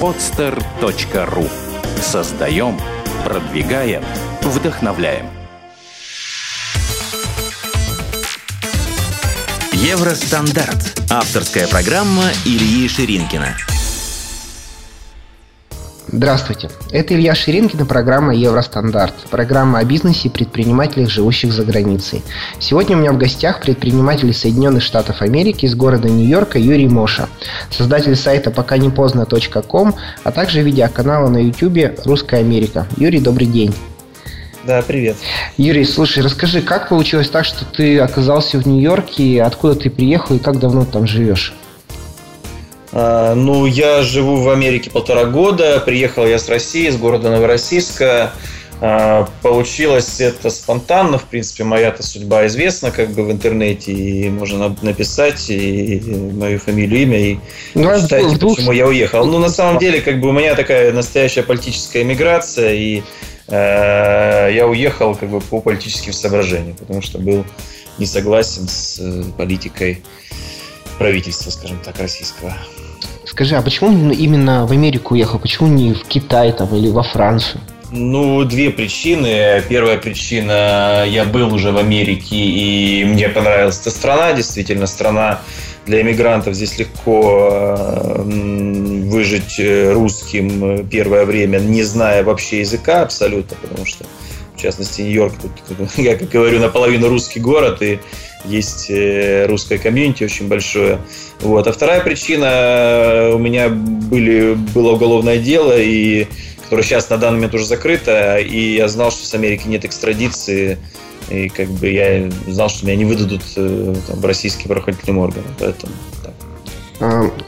podster.ru Создаем, продвигаем, вдохновляем. Евростандарт. Авторская программа Ильи Ширинкина. Здравствуйте, это Илья Ширинкин и программа «Евростандарт», программа о бизнесе и предпринимателях, живущих за границей. Сегодня у меня в гостях предприниматель Соединенных Штатов Америки из города Нью-Йорка Юрий Моша, создатель сайта пока не поздно.ком, а также видеоканала на YouTube «Русская Америка». Юрий, добрый день. Да, привет. Юрий, слушай, расскажи, как получилось так, что ты оказался в Нью-Йорке, откуда ты приехал и как давно там живешь? А, ну, я живу в Америке полтора года. Приехал я с России, с города Новороссийска. А, получилось это спонтанно, в принципе, моя-то судьба известна как бы в интернете, и можно написать и мою фамилию, имя, и ну, читайте, вдруг... почему я уехал. Ну, на самом деле, как бы у меня такая настоящая политическая миграция, и э, я уехал как бы по политическим соображениям, потому что был не согласен с э, политикой правительства, скажем так, российского. Скажи, а почему именно в Америку уехал? Почему не в Китай там, или во Францию? Ну, две причины. Первая причина, я был уже в Америке, и мне понравилась эта страна, действительно, страна для иммигрантов. Здесь легко э, выжить э, русским первое время, не зная вообще языка абсолютно, потому что, в частности, Нью-Йорк, тут, я как говорю, наполовину русский город, и есть э, русское комьюнити очень большое. Вот. А вторая причина, э, у меня были, было уголовное дело, и, которое сейчас на данный момент уже закрыто, и я знал, что с Америки нет экстрадиции, и как бы я знал, что меня не выдадут э, там, российским правоохранительным органам. Поэтому а,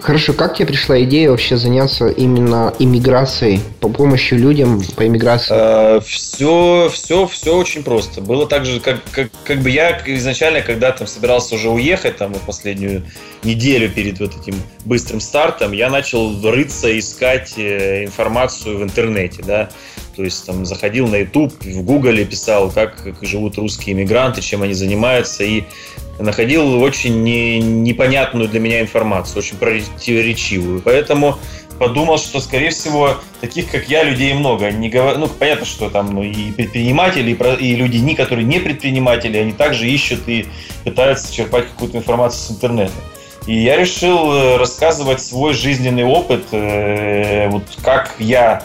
хорошо, как тебе пришла идея вообще заняться именно иммиграцией, по помощи людям по иммиграции? все, все, все очень просто. Было так же, как, как, как бы я изначально, когда там собирался уже уехать, там, в последнюю неделю перед вот этим быстрым стартом, я начал рыться, искать э, информацию в интернете, да, то есть там заходил на YouTube, в Гугле писал, как, как живут русские иммигранты, чем они занимаются, и находил очень не, непонятную для меня информацию, очень противоречивую. Поэтому подумал, что, скорее всего, таких, как я, людей много. Не говор... Ну, понятно, что там и предприниматели, и люди, не, которые не предприниматели, они также ищут и пытаются черпать какую-то информацию с интернета. И я решил э, рассказывать свой жизненный опыт, э, вот как я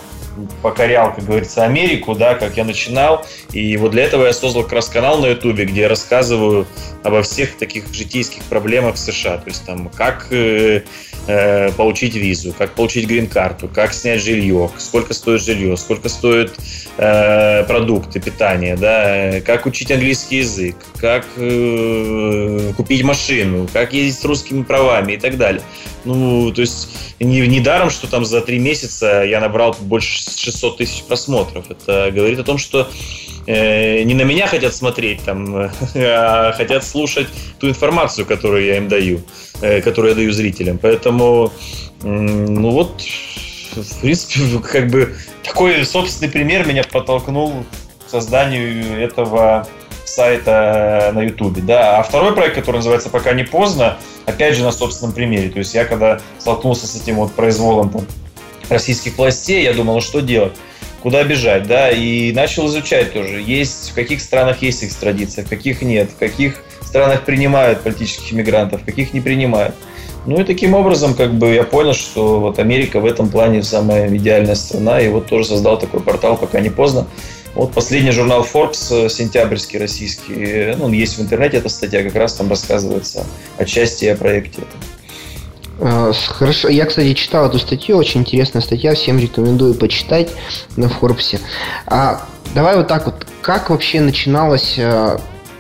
покорял, как говорится, Америку, да, как я начинал. И вот для этого я создал как раз канал на Ютубе, где я рассказываю обо всех таких житейских проблемах в США. То есть там, как э, э, получить визу, как получить грин-карту, как снять жилье, сколько стоит жилье, сколько стоят э, продукты, питание, да, как учить английский язык, как э, купить машину, как ездить с русскими правами и так далее. Ну, то есть не, не даром, что там за три месяца я набрал больше 600 тысяч просмотров. Это говорит о том, что э, не на меня хотят смотреть, там, а хотят слушать ту информацию, которую я им даю, э, которую я даю зрителям. Поэтому, э, ну вот, в принципе, как бы такой собственный пример меня подтолкнул к созданию этого сайта на Ютубе. Да. А второй проект, который называется «Пока не поздно», опять же на собственном примере. То есть я когда столкнулся с этим вот произволом там, российских властей, я думал, что делать? Куда бежать, да, и начал изучать тоже. Есть, в каких странах есть экстрадиция, в каких нет, в каких странах принимают политических иммигрантов, в каких не принимают. Ну и таким образом, как бы я понял, что вот Америка в этом плане самая идеальная страна, и вот тоже создал такой портал, пока не поздно. Вот последний журнал Forbes, э, сентябрьский российский, ну, он есть в интернете, эта статья как раз там рассказывается отчасти о проекте. А, хорошо. Я, кстати, читал эту статью, очень интересная статья, всем рекомендую почитать на Форбсе. А давай вот так вот, как вообще начиналась э,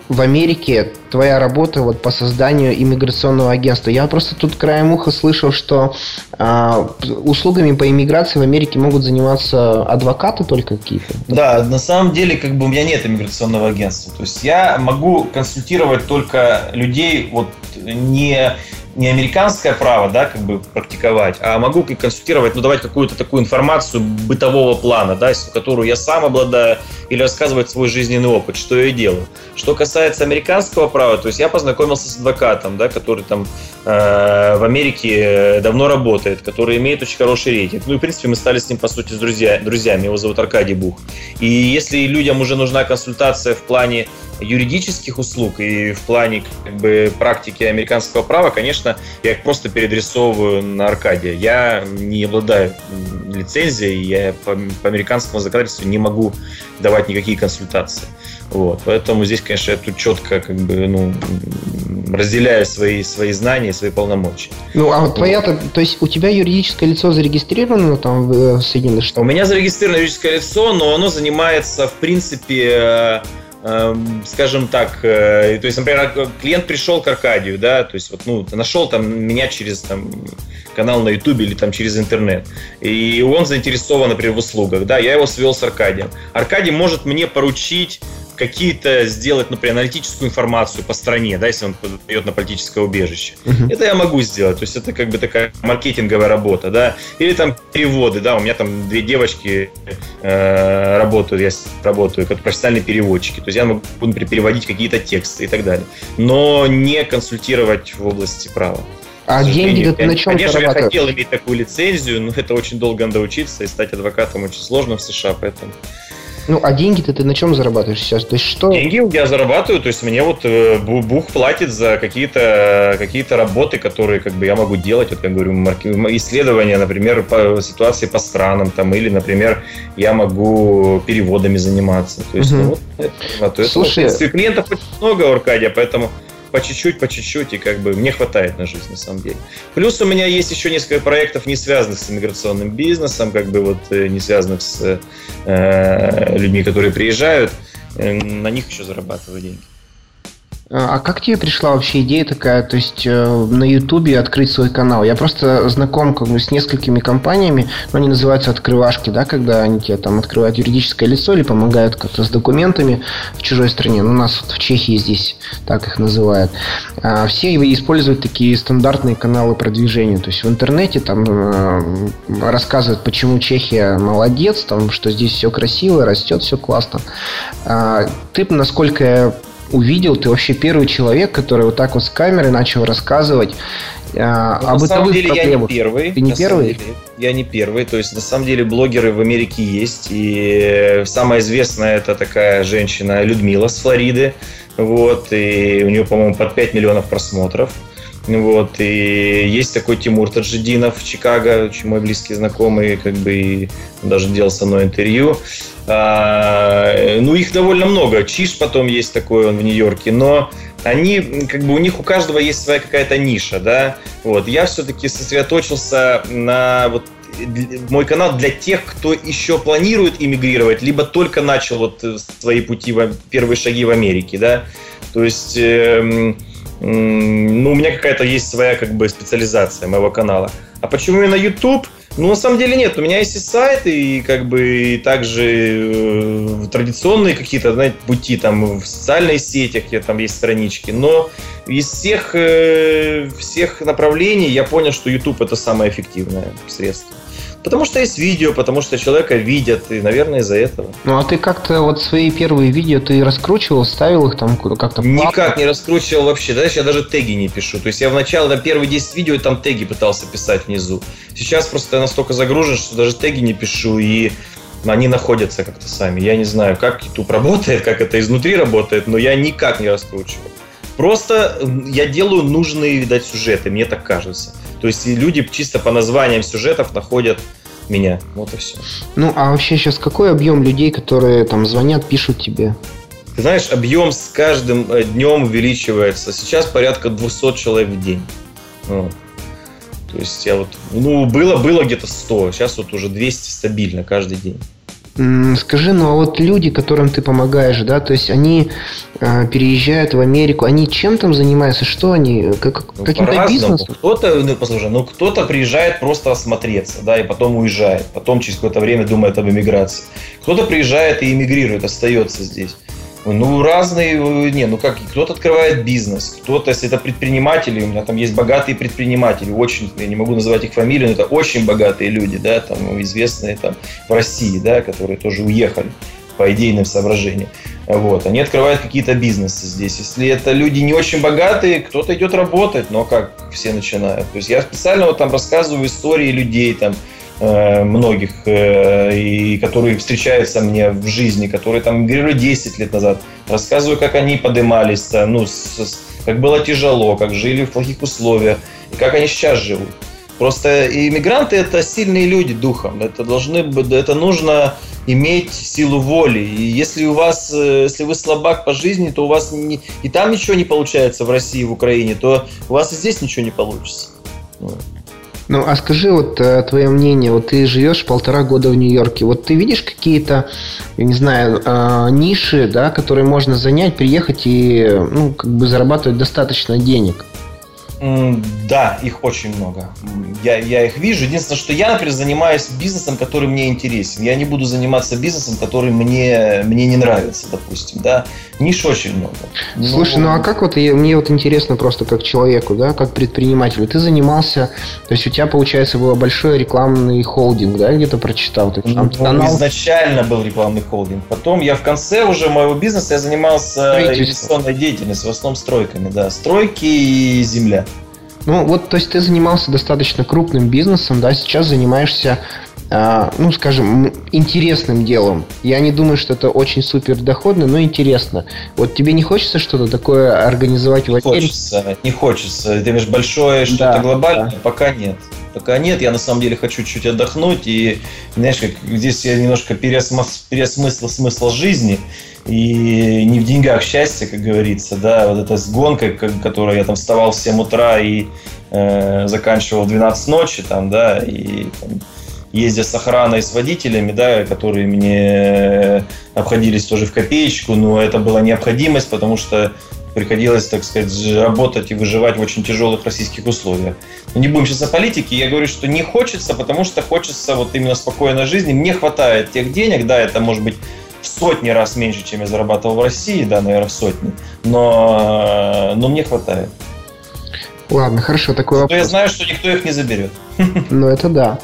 в Америке твоя работа вот по созданию иммиграционного агентства? Я просто тут краем уха слышал, что э, услугами по иммиграции в Америке могут заниматься адвокаты только какие-то. Да, на самом деле как бы у меня нет иммиграционного агентства. То есть я могу консультировать только людей вот не не американское право, да, как бы практиковать, а могу консультировать, ну, давать какую-то такую информацию бытового плана, да, которую я сам обладаю, или рассказывать свой жизненный опыт, что я делаю. Что касается американского права, то есть я познакомился с адвокатом, да, который там в Америке давно работает, который имеет очень хороший рейтинг. Ну и, в принципе, мы стали с ним, по сути, друзья, друзьями. Его зовут Аркадий Бух. И если людям уже нужна консультация в плане юридических услуг и в плане как бы, практики американского права, конечно, я их просто переадресовываю на Аркадия. Я не обладаю лицензией, я по, по американскому законодательству не могу давать никакие консультации. Вот. Поэтому здесь, конечно, я тут четко как бы, ну, разделяю свои, свои знания, свои полномочия. Ну, а вот твоя, то, то есть у тебя юридическое лицо зарегистрировано там в Соединенных Штатах? У меня зарегистрировано юридическое лицо, но оно занимается, в принципе, э, скажем так, э, то есть, например, клиент пришел к Аркадию, да, то есть вот, ну, нашел там меня через там канал на YouTube или там через интернет, и он заинтересован, например, в услугах, да, я его свел с Аркадием. Аркадий может мне поручить какие-то сделать, например, аналитическую информацию по стране, да, если он подает на политическое убежище. Uh-huh. Это я могу сделать. То есть это как бы такая маркетинговая работа, да. Или там переводы, да, у меня там две девочки э, работают, я работаю как профессиональные переводчики. То есть я могу, например, переводить какие-то тексты и так далее. Но не консультировать в области права. А деньги ты на чем Конечно, я хотел иметь такую лицензию, но это очень долго надо учиться, и стать адвокатом очень сложно в США, поэтому ну, а деньги-то ты на чем зарабатываешь сейчас? То есть что? Деньги я зарабатываю, то есть мне вот э, Бух платит за какие-то какие работы, которые как бы я могу делать, вот я говорю, исследования, например, по ситуации по странам, там, или, например, я могу переводами заниматься. То есть, угу. ну, вот это, то есть, Слушай, вот, клиентов очень много у Аркадия, поэтому по чуть-чуть, по чуть-чуть, и как бы мне хватает на жизнь, на самом деле. Плюс у меня есть еще несколько проектов, не связанных с иммиграционным бизнесом, как бы вот э, не связанных с э, людьми, которые приезжают, э, на них еще зарабатываю деньги. А, а как тебе пришла вообще идея такая, то есть э, на Ютубе открыть свой канал? Я просто знаком как бы с несколькими компаниями, но они называются открывашки, да, когда они тебе там открывают юридическое лицо или помогают как-то с документами в чужой стране. Ну, у нас вот в Чехии здесь так их называют. А все используют такие стандартные каналы продвижения, то есть в интернете там э, рассказывают, почему Чехия молодец, там, что здесь все красиво, растет, все классно. А ты, насколько я увидел, ты вообще первый человек, который вот так вот с камерой начал рассказывать а, ну, об на самом деле проблемах. я не первый. Ты не первый? Деле, я не первый. То есть на самом деле блогеры в Америке есть. И самая известная это такая женщина Людмила с Флориды. Вот, и у нее, по-моему, под 5 миллионов просмотров. Вот, и есть такой Тимур Таджидинов в Чикаго, очень мой близкий знакомый, как бы и даже делал со мной интервью. А, ну, их довольно много. Чиш потом есть такой, он в Нью-Йорке, но они, как бы у них у каждого есть своя какая-то ниша, да. Вот, я все-таки сосредоточился на вот мой канал для тех, кто еще планирует иммигрировать, либо только начал вот свои пути, первые шаги в Америке, да. То есть, э, ну, у меня какая-то есть своя как бы специализация моего канала. А почему именно YouTube? Ну, на самом деле нет. У меня есть и сайт, и как бы и также э, традиционные какие-то, знаете, пути там в социальных сетях, где там есть странички. Но из всех, э, всех направлений я понял, что YouTube это самое эффективное средство. Потому что есть видео, потому что человека видят, и, наверное, из-за этого. Ну, а ты как-то вот свои первые видео ты раскручивал, ставил их там как-то? Никак не раскручивал вообще. Знаешь, я даже теги не пишу. То есть я вначале на первые 10 видео там теги пытался писать внизу. Сейчас просто я настолько загружен, что даже теги не пишу, и они находятся как-то сами. Я не знаю, как YouTube работает, как это изнутри работает, но я никак не раскручиваю. Просто я делаю нужные, видать, сюжеты, мне так кажется. То есть люди чисто по названиям сюжетов находят меня. Вот и все. Ну, а вообще сейчас какой объем людей, которые там звонят, пишут тебе? Ты знаешь, объем с каждым э, днем увеличивается. Сейчас порядка 200 человек в день. Вот. То есть я вот, ну, было, было где-то 100, сейчас вот уже 200 стабильно каждый день. Скажи, ну а вот люди, которым ты помогаешь, да, то есть они э, переезжают в Америку, они чем там занимаются, что они, как, ну, каким-то бизнесом? Кто-то, ну послушай, ну кто-то приезжает просто осмотреться, да, и потом уезжает, потом через какое-то время думает об эмиграции. Кто-то приезжает и эмигрирует, остается здесь. Ну, разные, не, ну как, кто-то открывает бизнес, кто-то, если это предприниматели, у меня там есть богатые предприниматели, очень, я не могу называть их фамилию, но это очень богатые люди, да, там известные там в России, да, которые тоже уехали. по идейным соображениям. Вот. Они открывают какие-то бизнесы здесь. Если это люди не очень богатые, кто-то идет работать, но как все начинают. То есть я специально вот там рассказываю истории людей, там, э, многих, э, и которые встречаются мне в жизни, которые там, говорю, 10 лет назад. Рассказываю, как они поднимались, ну, с, с, как было тяжело, как жили в плохих условиях, и как они сейчас живут. Просто иммигранты это сильные люди духом. Это должны быть, это нужно иметь силу воли. И если у вас, э, если вы слабак по жизни, то у вас не, и там ничего не получается в России, в Украине, то у вас и здесь ничего не получится. Ну, а скажи вот э, твое мнение, вот ты живешь полтора года в Нью-Йорке, вот ты видишь какие-то, я не знаю, э, ниши, да, которые можно занять, приехать и, ну, как бы зарабатывать достаточно денег? Да, их очень много. Я, я их вижу. Единственное, что я, например, занимаюсь бизнесом, который мне интересен. Я не буду заниматься бизнесом, который мне, мне не нравится, допустим. Да? Ниш очень много. Слушай, Но... ну а как вот, мне вот интересно просто как человеку, да, как предпринимателю, ты занимался, то есть у тебя, получается, был большой рекламный холдинг, да, где-то прочитал? Ты, там, ну, канал... Изначально был рекламный холдинг. Потом я в конце уже моего бизнеса я занимался инвестиционной деятельностью, в основном стройками, да. Стройки и земля. Ну, вот, то есть ты занимался достаточно крупным бизнесом, да, сейчас занимаешься, ну, скажем, интересным делом. Я не думаю, что это очень супер доходно, но интересно. Вот тебе не хочется что-то такое организовать не в Америке? Хочется, не хочется. Ты имеешь большое что-то да, глобальное? Да. Пока нет. Пока нет, я на самом деле хочу чуть отдохнуть, и, знаешь, как здесь я немножко переосмыслил, переосмыслил смысл жизни, и не в деньгах счастье, как говорится, да, вот эта гонка, которая я там вставал в 7 утра и э, заканчивал в 12 ночи, там, да, и там, ездя с охраной, с водителями, да, которые мне обходились тоже в копеечку, но это была необходимость, потому что приходилось, так сказать, работать и выживать в очень тяжелых российских условиях. Но не будем сейчас о политике. Я говорю, что не хочется, потому что хочется вот именно спокойной жизни. Мне хватает тех денег, да, это может быть в сотни раз меньше, чем я зарабатывал в России, да, наверное, в сотни, но, но мне хватает. Ладно, хорошо, такой вопрос. Но я знаю, что никто их не заберет. Ну, это да.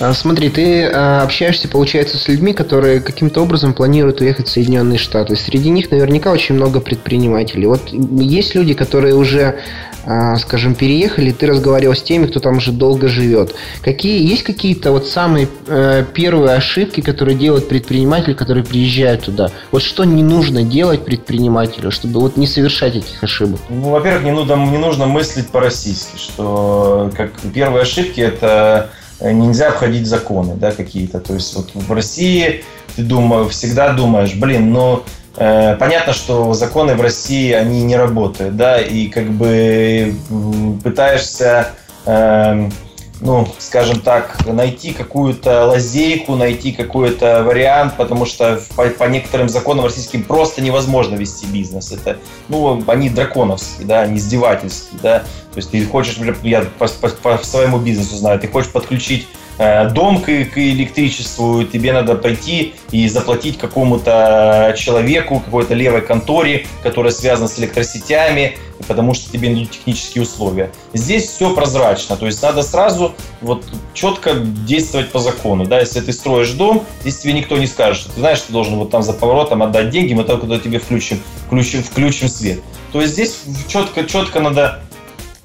А, смотри, ты а, общаешься, получается, с людьми, которые каким-то образом планируют уехать в Соединенные Штаты. Среди них наверняка очень много предпринимателей. Вот есть люди, которые уже а, скажем, переехали, ты разговаривал с теми, кто там уже долго живет. Какие, есть какие-то вот самые э, первые ошибки, которые делает предприниматель, который приезжает туда? Вот что не нужно делать предпринимателю, чтобы вот не совершать этих ошибок? Ну, во-первых, не нужно, не нужно мыслить по-российски, что как первые ошибки это нельзя обходить законы, да, какие-то. То есть вот в России ты думаешь, всегда думаешь, блин, ну Э, понятно, что законы в России, они не работают, да, и как бы пытаешься, э, ну, скажем так, найти какую-то лазейку, найти какой-то вариант, потому что по, по некоторым законам российским просто невозможно вести бизнес. Это, ну, они драконовские, да, они издевательские, да. То есть ты хочешь, я по, по, по своему бизнесу знаю, ты хочешь подключить Э, дом к, к электричеству, тебе надо пойти и заплатить какому-то человеку, какой-то левой конторе, которая связана с электросетями, потому что тебе нужны технические условия. Здесь все прозрачно, то есть надо сразу вот четко действовать по закону. Да? Если ты строишь дом, здесь тебе никто не скажет, что ты знаешь, ты должен вот там за поворотом отдать деньги, мы только тебе включим, включим, включим свет. То есть здесь четко, четко надо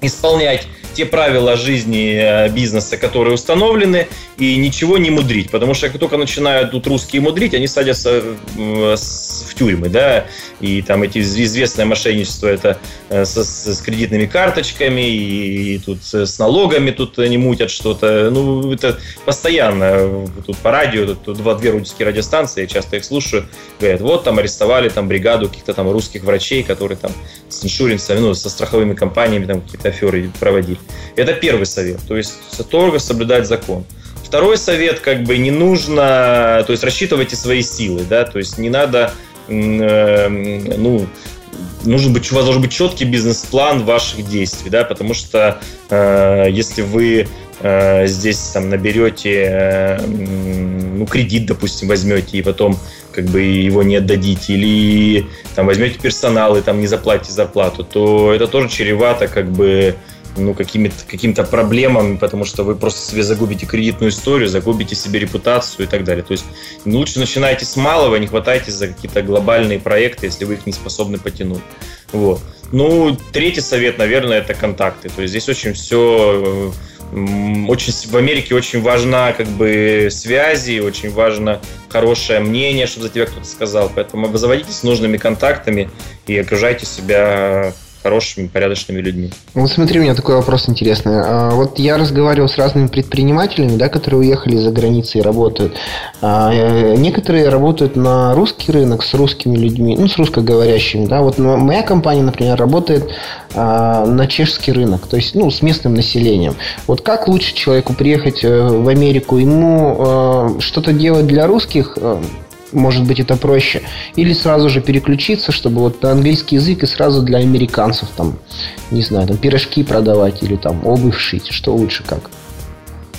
исполнять те правила жизни э, бизнеса, которые установлены, и ничего не мудрить. Потому что как только начинают тут русские мудрить, они садятся в тюрьмы, да, и там эти известное мошенничество это э, с, с кредитными карточками, и, и тут с налогами тут они мутят что-то. Ну, это постоянно. Тут по радио, тут два, две русские радиостанции, я часто их слушаю, говорят, вот там арестовали там бригаду каких-то там русских врачей, которые там с иншуринсами, ну, со страховыми компаниями там какие-то аферы проводили. Это первый совет. То есть строго соблюдать закон. Второй совет, как бы не нужно, то есть рассчитывайте свои силы, да, то есть не надо, э, ну, нужен быть, у вас должен быть четкий бизнес-план ваших действий, да, потому что э, если вы э, здесь там наберете, э, ну, кредит, допустим, возьмете и потом как бы его не отдадите, или там возьмете персонал и там не заплатите зарплату, то это тоже чревато как бы ну, какими-то каким-то проблемами, потому что вы просто себе загубите кредитную историю, загубите себе репутацию и так далее. То есть лучше начинайте с малого, не хватайтесь за какие-то глобальные проекты, если вы их не способны потянуть. Вот. Ну, третий совет, наверное, это контакты. То есть здесь очень все очень в Америке очень важна как бы связи, очень важно хорошее мнение, чтобы за тебя кто-то сказал. Поэтому заводитесь с нужными контактами и окружайте себя хорошими, порядочными людьми. Вот смотри, у меня такой вопрос интересный. А, вот я разговаривал с разными предпринимателями, да, которые уехали за границей и работают. А, э, некоторые работают на русский рынок с русскими людьми, ну, с русскоговорящими, да. Вот моя компания, например, работает а, на чешский рынок, то есть, ну, с местным населением. Вот как лучше человеку приехать э, в Америку? Ему что-то делать для русских, э, может быть, это проще. Или сразу же переключиться, чтобы вот на английский язык и сразу для американцев там, не знаю, там пирожки продавать или там обувь шить. Что лучше как?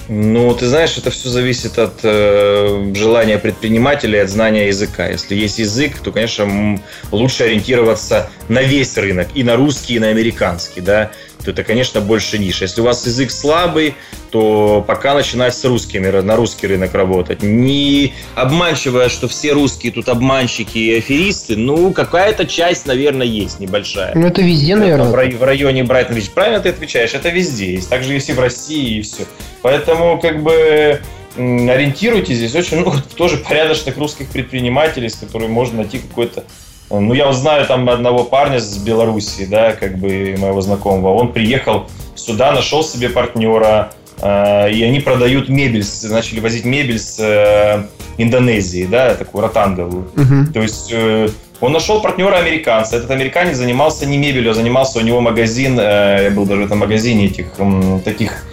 Ну, ты знаешь, это все зависит от э, желания предпринимателя и от знания языка. Если есть язык, то, конечно, лучше ориентироваться на весь рынок, и на русский, и на американский, да то это, конечно, больше ниша. Если у вас язык слабый, то пока начинать с русскими, на русский рынок работать. Не обманчивая, что все русские тут обманщики и аферисты, ну, какая-то часть, наверное, есть небольшая. Ну, это везде, наверное. В, районе Брайтон-Бич. Правильно ты отвечаешь, это везде есть. Также есть и в России, и все. Поэтому, как бы, ориентируйтесь здесь очень много тоже порядочных русских предпринимателей, с которыми можно найти какой-то ну, я знаю там одного парня с Белоруссии, да, как бы моего знакомого. Он приехал сюда, нашел себе партнера, э, и они продают мебель, начали возить мебель с э, Индонезии, да, такую ротанговую. Uh-huh. То есть э, он нашел партнера американца. Этот американец занимался не мебелью, а занимался у него магазин, э, я был даже в этом магазине этих э, таких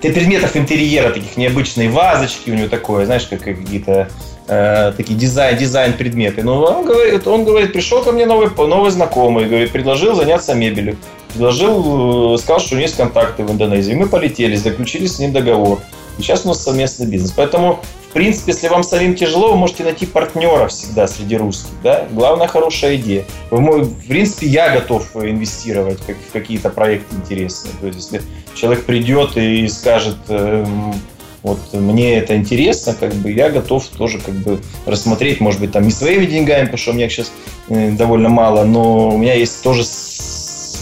предметов интерьера, таких необычные вазочки у него такое, знаешь, как какие-то э, такие дизайн, дизайн предметы. Но он говорит, он говорит, пришел ко мне новый, новый знакомый, говорит, предложил заняться мебелью. Предложил, э, сказал, что у него есть контакты в Индонезии. Мы полетели, заключили с ним договор. И сейчас у нас совместный бизнес. Поэтому, в принципе, если вам самим тяжело, вы можете найти партнера всегда среди русских. Да? Главное, хорошая идея. Вы, в принципе, я готов инвестировать в какие-то проекты интересные. То есть, если человек придет и скажет, эм, вот мне это интересно, как бы я готов тоже как бы рассмотреть, может быть, там не своими деньгами, потому что у меня сейчас э, довольно мало, но у меня есть тоже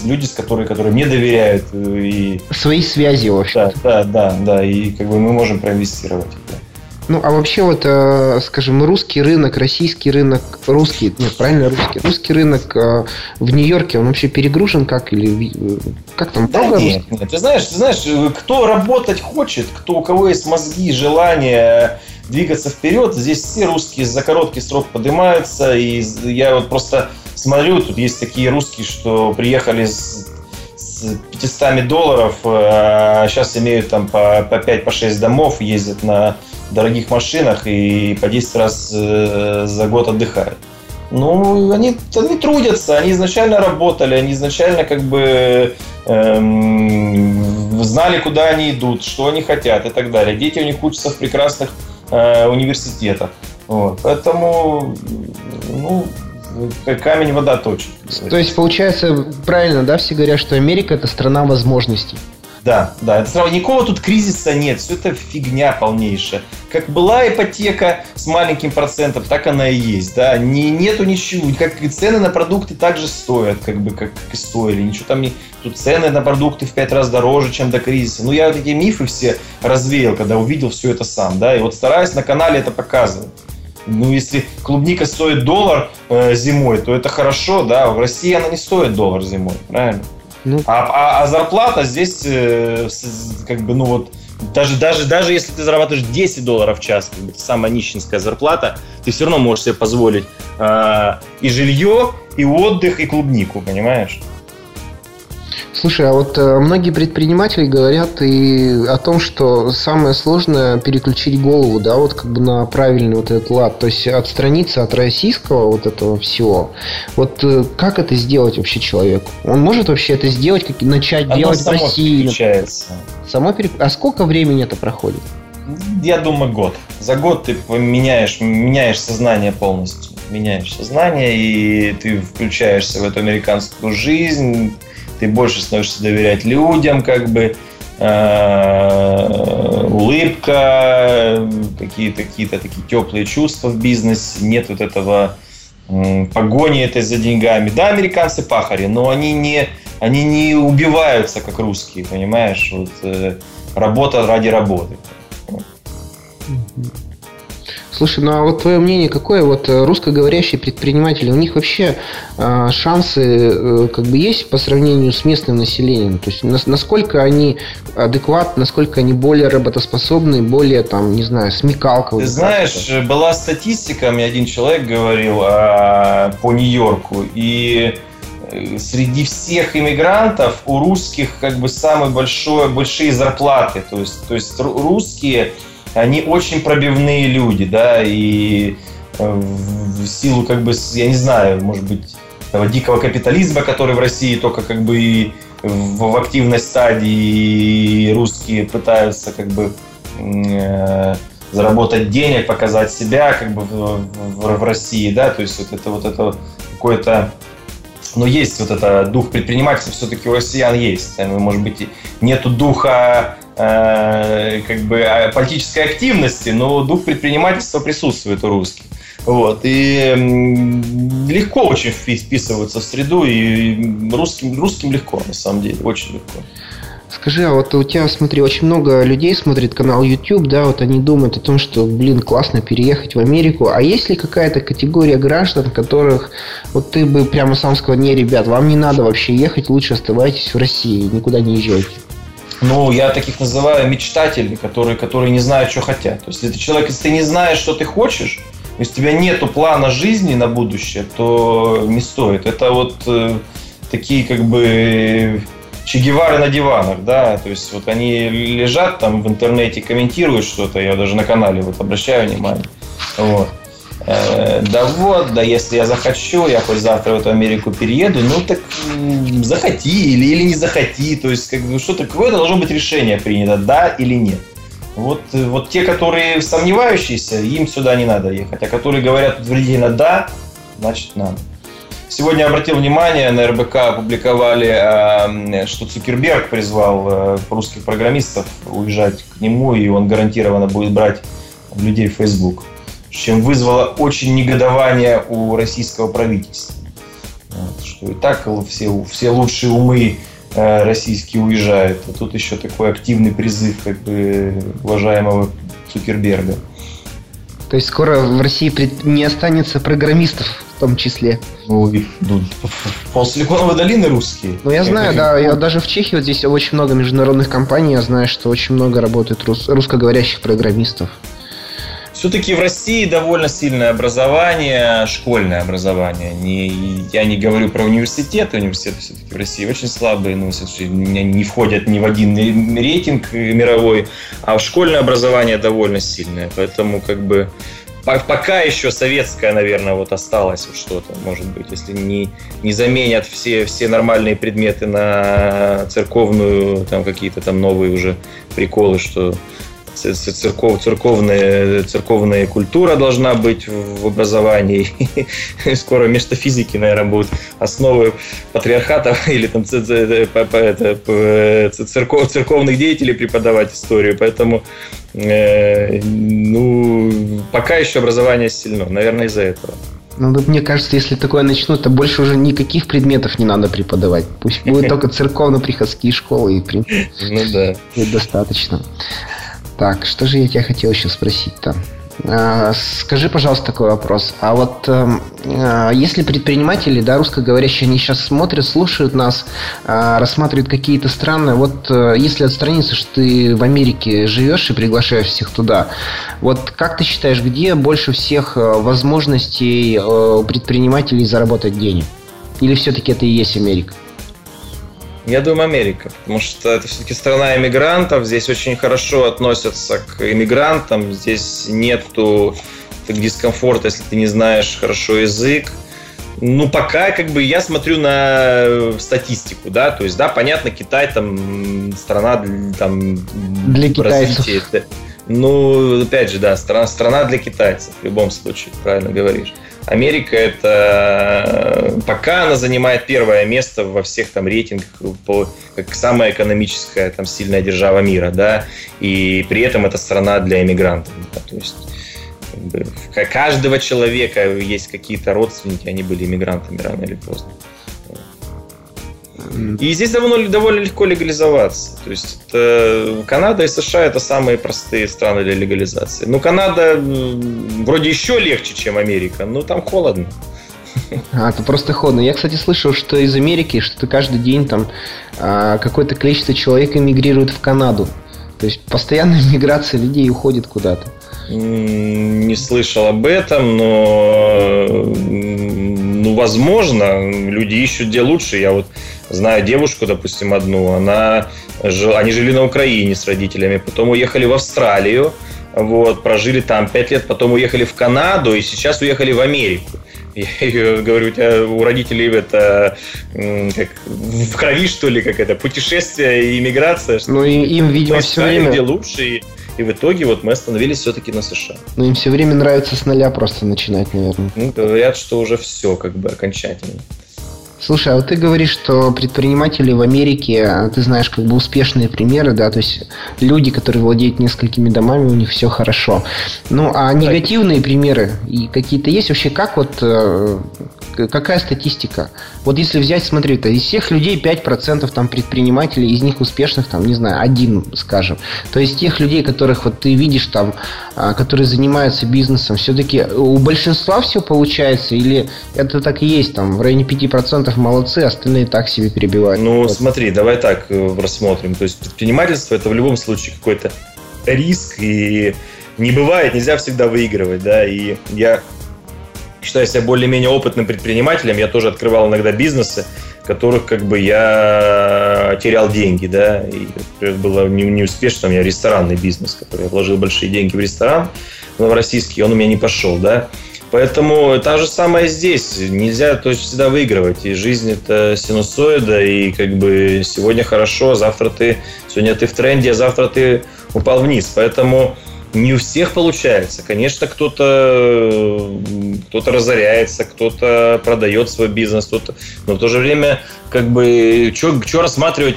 люди, с которые, которые мне доверяют. Э, и... Свои связи, в общем. Да, да, да, да, и как бы мы можем проинвестировать. Да. Ну, а вообще вот, э, скажем, русский рынок, российский рынок, русский, нет, правильно, русский, русский рынок э, в Нью-Йорке, он вообще перегружен как или э, как там? Да нет, нет, ты знаешь, ты знаешь, кто работать хочет, кто у кого есть мозги, желание двигаться вперед, здесь все русские за короткий срок поднимаются, и я вот просто смотрю, тут есть такие русские, что приехали с с 500 долларов, а сейчас имеют там по, по 5-6 по домов, ездят на дорогих машинах и по 10 раз э, за год отдыхают. Ну, они, они трудятся, они изначально работали, они изначально как бы эм, знали, куда они идут, что они хотят и так далее. Дети у них учатся в прекрасных э, университетах. Вот. Поэтому, ну, камень вода точит. То есть, получается, правильно, да, все говорят, что Америка это страна возможностей. Да, да, это сразу никакого тут кризиса нет, все это фигня полнейшая. Как была ипотека с маленьким процентом, так она и есть, да, не, нету ничего, как и цены на продукты также стоят, как бы, как, и стоили, ничего там не, тут цены на продукты в пять раз дороже, чем до кризиса. Ну, я вот эти мифы все развеял, когда увидел все это сам, да, и вот стараюсь на канале это показывать. Ну, если клубника стоит доллар э, зимой, то это хорошо, да, в России она не стоит доллар зимой, правильно? Ну. А, а, а зарплата здесь э, как бы, ну вот, даже, даже, даже если ты зарабатываешь 10 долларов в час, как бы, самая нищенская зарплата, ты все равно можешь себе позволить э, и жилье, и отдых, и клубнику, понимаешь? Слушай, а вот э, многие предприниматели говорят и о том, что самое сложное переключить голову, да, вот как бы на правильный вот этот лад, то есть отстраниться от российского вот этого всего. Вот э, как это сделать вообще человеку? Он может вообще это сделать, как начать Оно делать в России? Переключается. Само перек... А сколько времени это проходит? Я думаю, год. За год ты меняешь, меняешь сознание полностью. Меняешь сознание, и ты включаешься в эту американскую жизнь, ты больше становишься доверять людям, как бы, э, улыбка, какие-то какие такие теплые чувства в бизнесе, нет вот этого погони этой за деньгами. Да, американцы пахари, но они не, они не убиваются, как русские, понимаешь? Вот, э, работа ради работы. Слушай, ну а вот твое мнение какое? Вот э, русскоговорящие предприниматели, у них вообще э, шансы э, как бы есть по сравнению с местным населением? То есть нас, насколько они адекватны, насколько они более работоспособны, более там, не знаю, смекалка? Ты знаешь, это? была статистика, мне один человек говорил а, по Нью-Йорку, и э, среди всех иммигрантов у русских как бы самые большие зарплаты. То есть, то есть русские они очень пробивные люди, да, и э, в силу, как бы, я не знаю, может быть, этого дикого капитализма, который в России только как бы и в, активной стадии, русские пытаются как бы э, заработать денег, показать себя как бы в, в, в России, да, то есть вот это вот это какое-то но есть вот это дух предпринимательства все-таки у россиян есть. Может быть, нету духа Э, как бы э, политической активности, но дух предпринимательства присутствует у русских. Вот. И легко очень вписываться в среду, и русским, русским легко, на самом деле, очень легко. Скажи, а вот у тебя, смотри, очень много людей смотрит канал YouTube, да, вот они думают о том, что, блин, классно переехать в Америку. А есть ли какая-то категория граждан, которых вот ты бы прямо сам сказал, не, ребят, вам не надо вообще ехать, лучше оставайтесь в России, никуда не езжайте? Ну, я таких называю мечтатели, которые, которые не знают, что хотят. То есть, если ты человек, если ты не знаешь, что ты хочешь, если у тебя нету плана жизни на будущее, то не стоит. Это вот э, такие как бы Че Гевары на диванах, да, то есть вот они лежат там в интернете, комментируют что-то, я даже на канале вот обращаю внимание, вот. Э, да вот, да если я захочу, я хоть завтра в эту Америку перееду, ну так захоти или, или не захоти, то есть как бы что-то какое-то должно быть решение принято, да или нет. Вот, вот те, которые сомневающиеся, им сюда не надо ехать, а которые говорят утвердительно да, значит надо. Сегодня обратил внимание, на РБК опубликовали, что Цукерберг призвал э, русских программистов уезжать к нему, и он гарантированно будет брать людей в Facebook чем вызвало очень негодование у российского правительства. Вот, что и так все, все лучшие умы э, российские уезжают. А тут еще такой активный призыв как бы, уважаемого Цукерберга. То есть скоро в России не останется программистов в том числе. Ну, ну пол Силиконовой долины русские. Ну, я знаю, да. Я даже в Чехии вот здесь очень много международных компаний. Я знаю, что очень много работает рус- русскоговорящих программистов. Все-таки в России довольно сильное образование, школьное образование. Не, я не говорю про университеты, университеты все-таки в России очень слабые, все-таки не входят ни в один рейтинг мировой, а школьное образование довольно сильное. Поэтому как бы пока еще советское, наверное, вот осталось что-то, может быть, если не, не заменят все, все нормальные предметы на церковную, там какие-то там новые уже приколы, что церков, церковная, церковная культура должна быть в образовании. Скоро вместо физики, наверное, будут основы патриархата или там церков, церковных деятелей преподавать историю. Поэтому э, ну, пока еще образование сильно. Наверное, из-за этого. Ну, мне кажется, если такое начнут, то больше уже никаких предметов не надо преподавать. Пусть будет только церковно-приходские школы, и, в принципе, ну, да. достаточно. Так, что же я тебя хотел еще спросить-то? А, скажи, пожалуйста, такой вопрос. А вот эм, э, если предприниматели, да, русскоговорящие, они сейчас смотрят, слушают нас, э, рассматривают какие-то страны, вот э, если отстраниться, что ты в Америке живешь и приглашаешь всех туда, вот как ты считаешь, где больше всех возможностей предпринимателей заработать денег? Или все-таки это и есть Америка? Я думаю, Америка, потому что это все-таки страна иммигрантов, здесь очень хорошо относятся к иммигрантам, здесь нету дискомфорта, если ты не знаешь хорошо язык. Ну, пока как бы я смотрю на статистику, да, то есть, да, понятно, Китай там страна там для развития. Ну, опять же, да, страна, страна для китайцев в любом случае, правильно говоришь. Америка это пока она занимает первое место во всех там рейтингах по, как самая экономическая там сильная держава мира, да, и при этом это страна для иммигрантов. Да, то есть каждого человека есть какие-то родственники, они были иммигрантами рано или поздно. И здесь довольно, довольно легко легализоваться. То есть это, Канада и США это самые простые страны для легализации. Ну, Канада вроде еще легче, чем Америка, но там холодно. А, это просто холодно. Я, кстати, слышал, что из Америки, что каждый день там а, какое-то количество человек эмигрирует в Канаду. То есть постоянная миграция людей уходит куда-то. Не слышал об этом, но ну, возможно, люди ищут где лучше. Я вот знаю девушку, допустим, одну, она, они жили на Украине с родителями, потом уехали в Австралию, вот, прожили там пять лет, потом уехали в Канаду и сейчас уехали в Америку. Я ее говорю, у тебя у родителей это как в крови, что ли, как это, путешествие и иммиграция. Ну, и им, видимо, все время... где лучше, и, и в итоге вот мы остановились все-таки на США. Ну, им все время нравится с нуля просто начинать, наверное. Ну, говорят, что уже все, как бы, окончательно. Слушай, а вот ты говоришь, что предприниматели в Америке, а ты знаешь, как бы успешные примеры, да, то есть люди, которые владеют несколькими домами, у них все хорошо. Ну, а негативные примеры и какие-то есть вообще? Как вот э, какая статистика? Вот если взять, смотри, то из всех людей 5% там предпринимателей, из них успешных, там, не знаю, один, скажем. То есть тех людей, которых вот ты видишь там, а, которые занимаются бизнесом, все-таки у большинства все получается или это так и есть, там, в районе 5% молодцы, остальные так себе перебивают? Ну, вот. смотри, давай так э, рассмотрим. То есть предпринимательство это в любом случае какой-то риск и не бывает, нельзя всегда выигрывать, да, и я считаю себя более-менее опытным предпринимателем, я тоже открывал иногда бизнесы, которых как бы я терял деньги, да, и например, было не, не успешно, у меня ресторанный бизнес, который я вложил большие деньги в ресторан новороссийский, он у меня не пошел, да, Поэтому та же самое здесь. Нельзя то есть, всегда выигрывать. И жизнь это синусоида. И как бы сегодня хорошо, завтра ты... Сегодня ты в тренде, а завтра ты упал вниз. Поэтому не у всех получается. Конечно, кто-то кто разоряется, кто-то продает свой бизнес, кто-то, но в то же время как бы что рассматривать,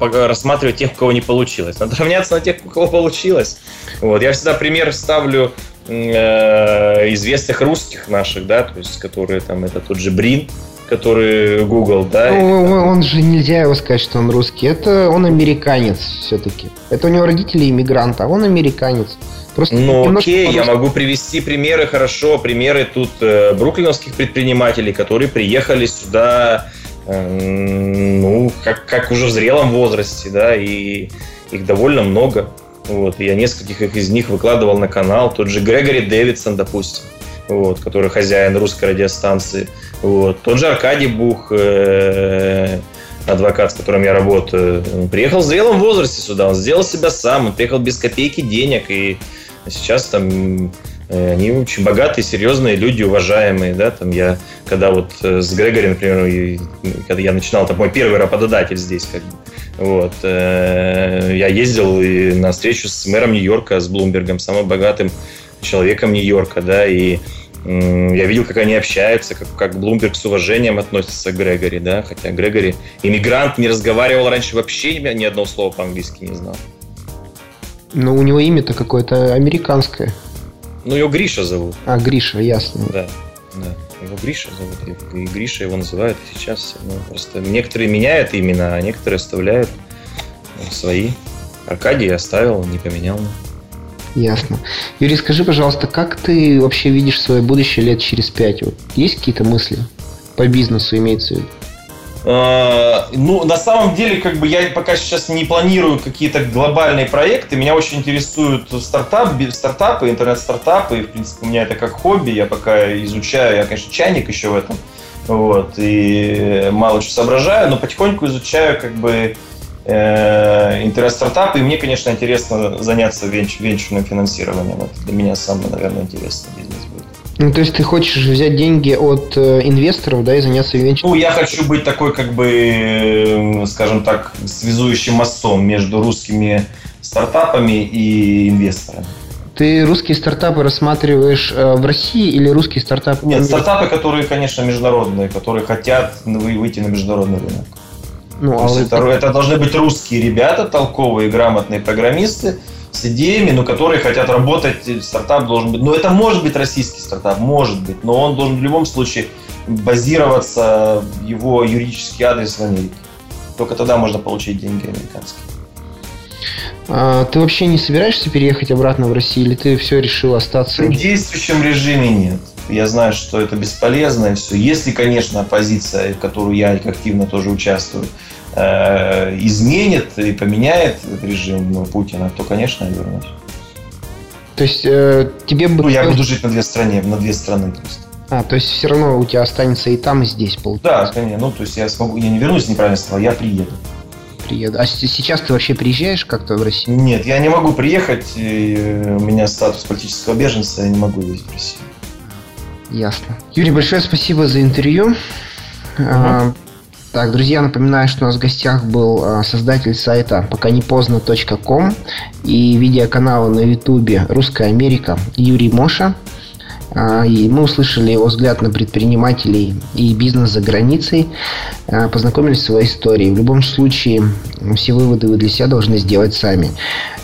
рассматривать тех, у кого не получилось. Надо равняться на тех, у кого получилось. Вот. Я всегда пример ставлю э, известных русских наших, да, то есть которые там это тот же Брин, который Google, да? Ну, он же нельзя его сказать, что он русский. Это он американец все-таки. Это у него родители иммигранты, а он американец. Просто ну окей, я могу привести примеры, хорошо, примеры тут э, бруклиновских предпринимателей, которые приехали сюда, э, ну, как, как уже в зрелом возрасте, да, и их довольно много. Вот, я нескольких из них выкладывал на канал. Тот же Грегори Дэвидсон, допустим вот, который хозяин русской радиостанции. Вот. Тот же Аркадий Бух, э, адвокат, с которым я работаю, он приехал в зрелом возрасте сюда, он сделал себя сам, он приехал без копейки денег, и сейчас там э, они очень богатые, серьезные люди, уважаемые, да, там я, когда вот э, с Грегори, например, когда я начинал, это мой первый работодатель здесь, как бы, вот, э, я ездил и на встречу с мэром Нью-Йорка, с Блумбергом, самым богатым человеком Нью-Йорка, да, и я видел, как они общаются, как, как Блумберг с уважением относится к Грегори, да, хотя Грегори иммигрант, не разговаривал раньше вообще ни одного слова по-английски не знал. Ну, у него имя-то какое-то американское. Ну, его Гриша зовут. А, Гриша, ясно. Да, да. Его Гриша зовут, и Гриша его называют сейчас. Ну, просто некоторые меняют имена, а некоторые оставляют свои. Аркадий оставил, не поменял. Ясно. Юрий, скажи, пожалуйста, как ты вообще видишь свое будущее лет через пять? Вот есть какие-то мысли по бизнесу имеется в виду? А, ну, на самом деле, как бы я пока сейчас не планирую какие-то глобальные проекты. Меня очень интересуют стартап, стартапы, интернет-стартапы. И, в принципе, у меня это как хобби. Я пока изучаю, я, конечно, чайник еще в этом. Вот, и мало что соображаю, но потихоньку изучаю как бы Э, интернет-стартапы. И мне, конечно, интересно заняться венч- венчурным финансированием. Это для меня самый, наверное, интересный бизнес будет. Ну, то есть ты хочешь взять деньги от э, инвесторов, да, и заняться венчуром? Ну, я хочу быть такой, как бы, скажем так, связующим мостом между русскими стартапами и инвесторами. Ты русские стартапы рассматриваешь э, в России или русские стартапы? Нет, стартапы, которые, конечно, международные, которые хотят выйти на международный рынок. Ну, а это, это должны быть русские ребята, толковые, грамотные программисты с идеями, но которые хотят работать. Стартап должен быть. Ну, это может быть российский стартап, может быть, но он должен в любом случае базироваться его юридический адрес в Америке. Только тогда можно получить деньги американские. А, ты вообще не собираешься переехать обратно в Россию, или ты все решил остаться? В действующем режиме нет. Я знаю, что это бесполезно и все. Если, конечно, оппозиция, в которую я активно тоже участвую, изменит и поменяет режим Путина, то, конечно, я вернусь. То есть э, тебе бы... Ну, я буду жить на две страны, на две страны просто. А, то есть все равно у тебя останется и там, и здесь, получается? Да, конечно. Ну, то есть я смогу, я не вернусь, неправильно сказал, я приеду. Приеду. А сейчас ты вообще приезжаешь как-то в Россию? Нет, я не могу приехать. у меня статус политического беженца, я не могу ездить в Россию. Ясно. Юрий, большое спасибо за интервью. Угу. Так, друзья, напоминаю, что у нас в гостях был а, создатель сайта пока не поздно.ком и видеоканала на ютубе «Русская Америка» Юрий Моша. А, и мы услышали его взгляд на предпринимателей и бизнес за границей, а, познакомились с своей историей. В любом случае, все выводы вы для себя должны сделать сами.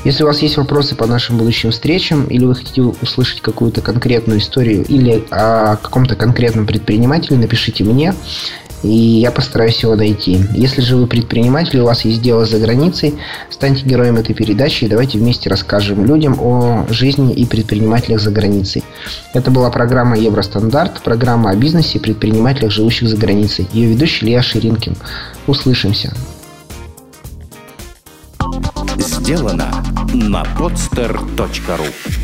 Если у вас есть вопросы по нашим будущим встречам, или вы хотите услышать какую-то конкретную историю, или о каком-то конкретном предпринимателе, напишите мне и я постараюсь его найти. Если же вы предприниматель, у вас есть дело за границей, станьте героем этой передачи и давайте вместе расскажем людям о жизни и предпринимателях за границей. Это была программа Евростандарт, программа о бизнесе и предпринимателях, живущих за границей. Ее ведущий Илья Ширинкин. Услышимся. Сделано на podster.ru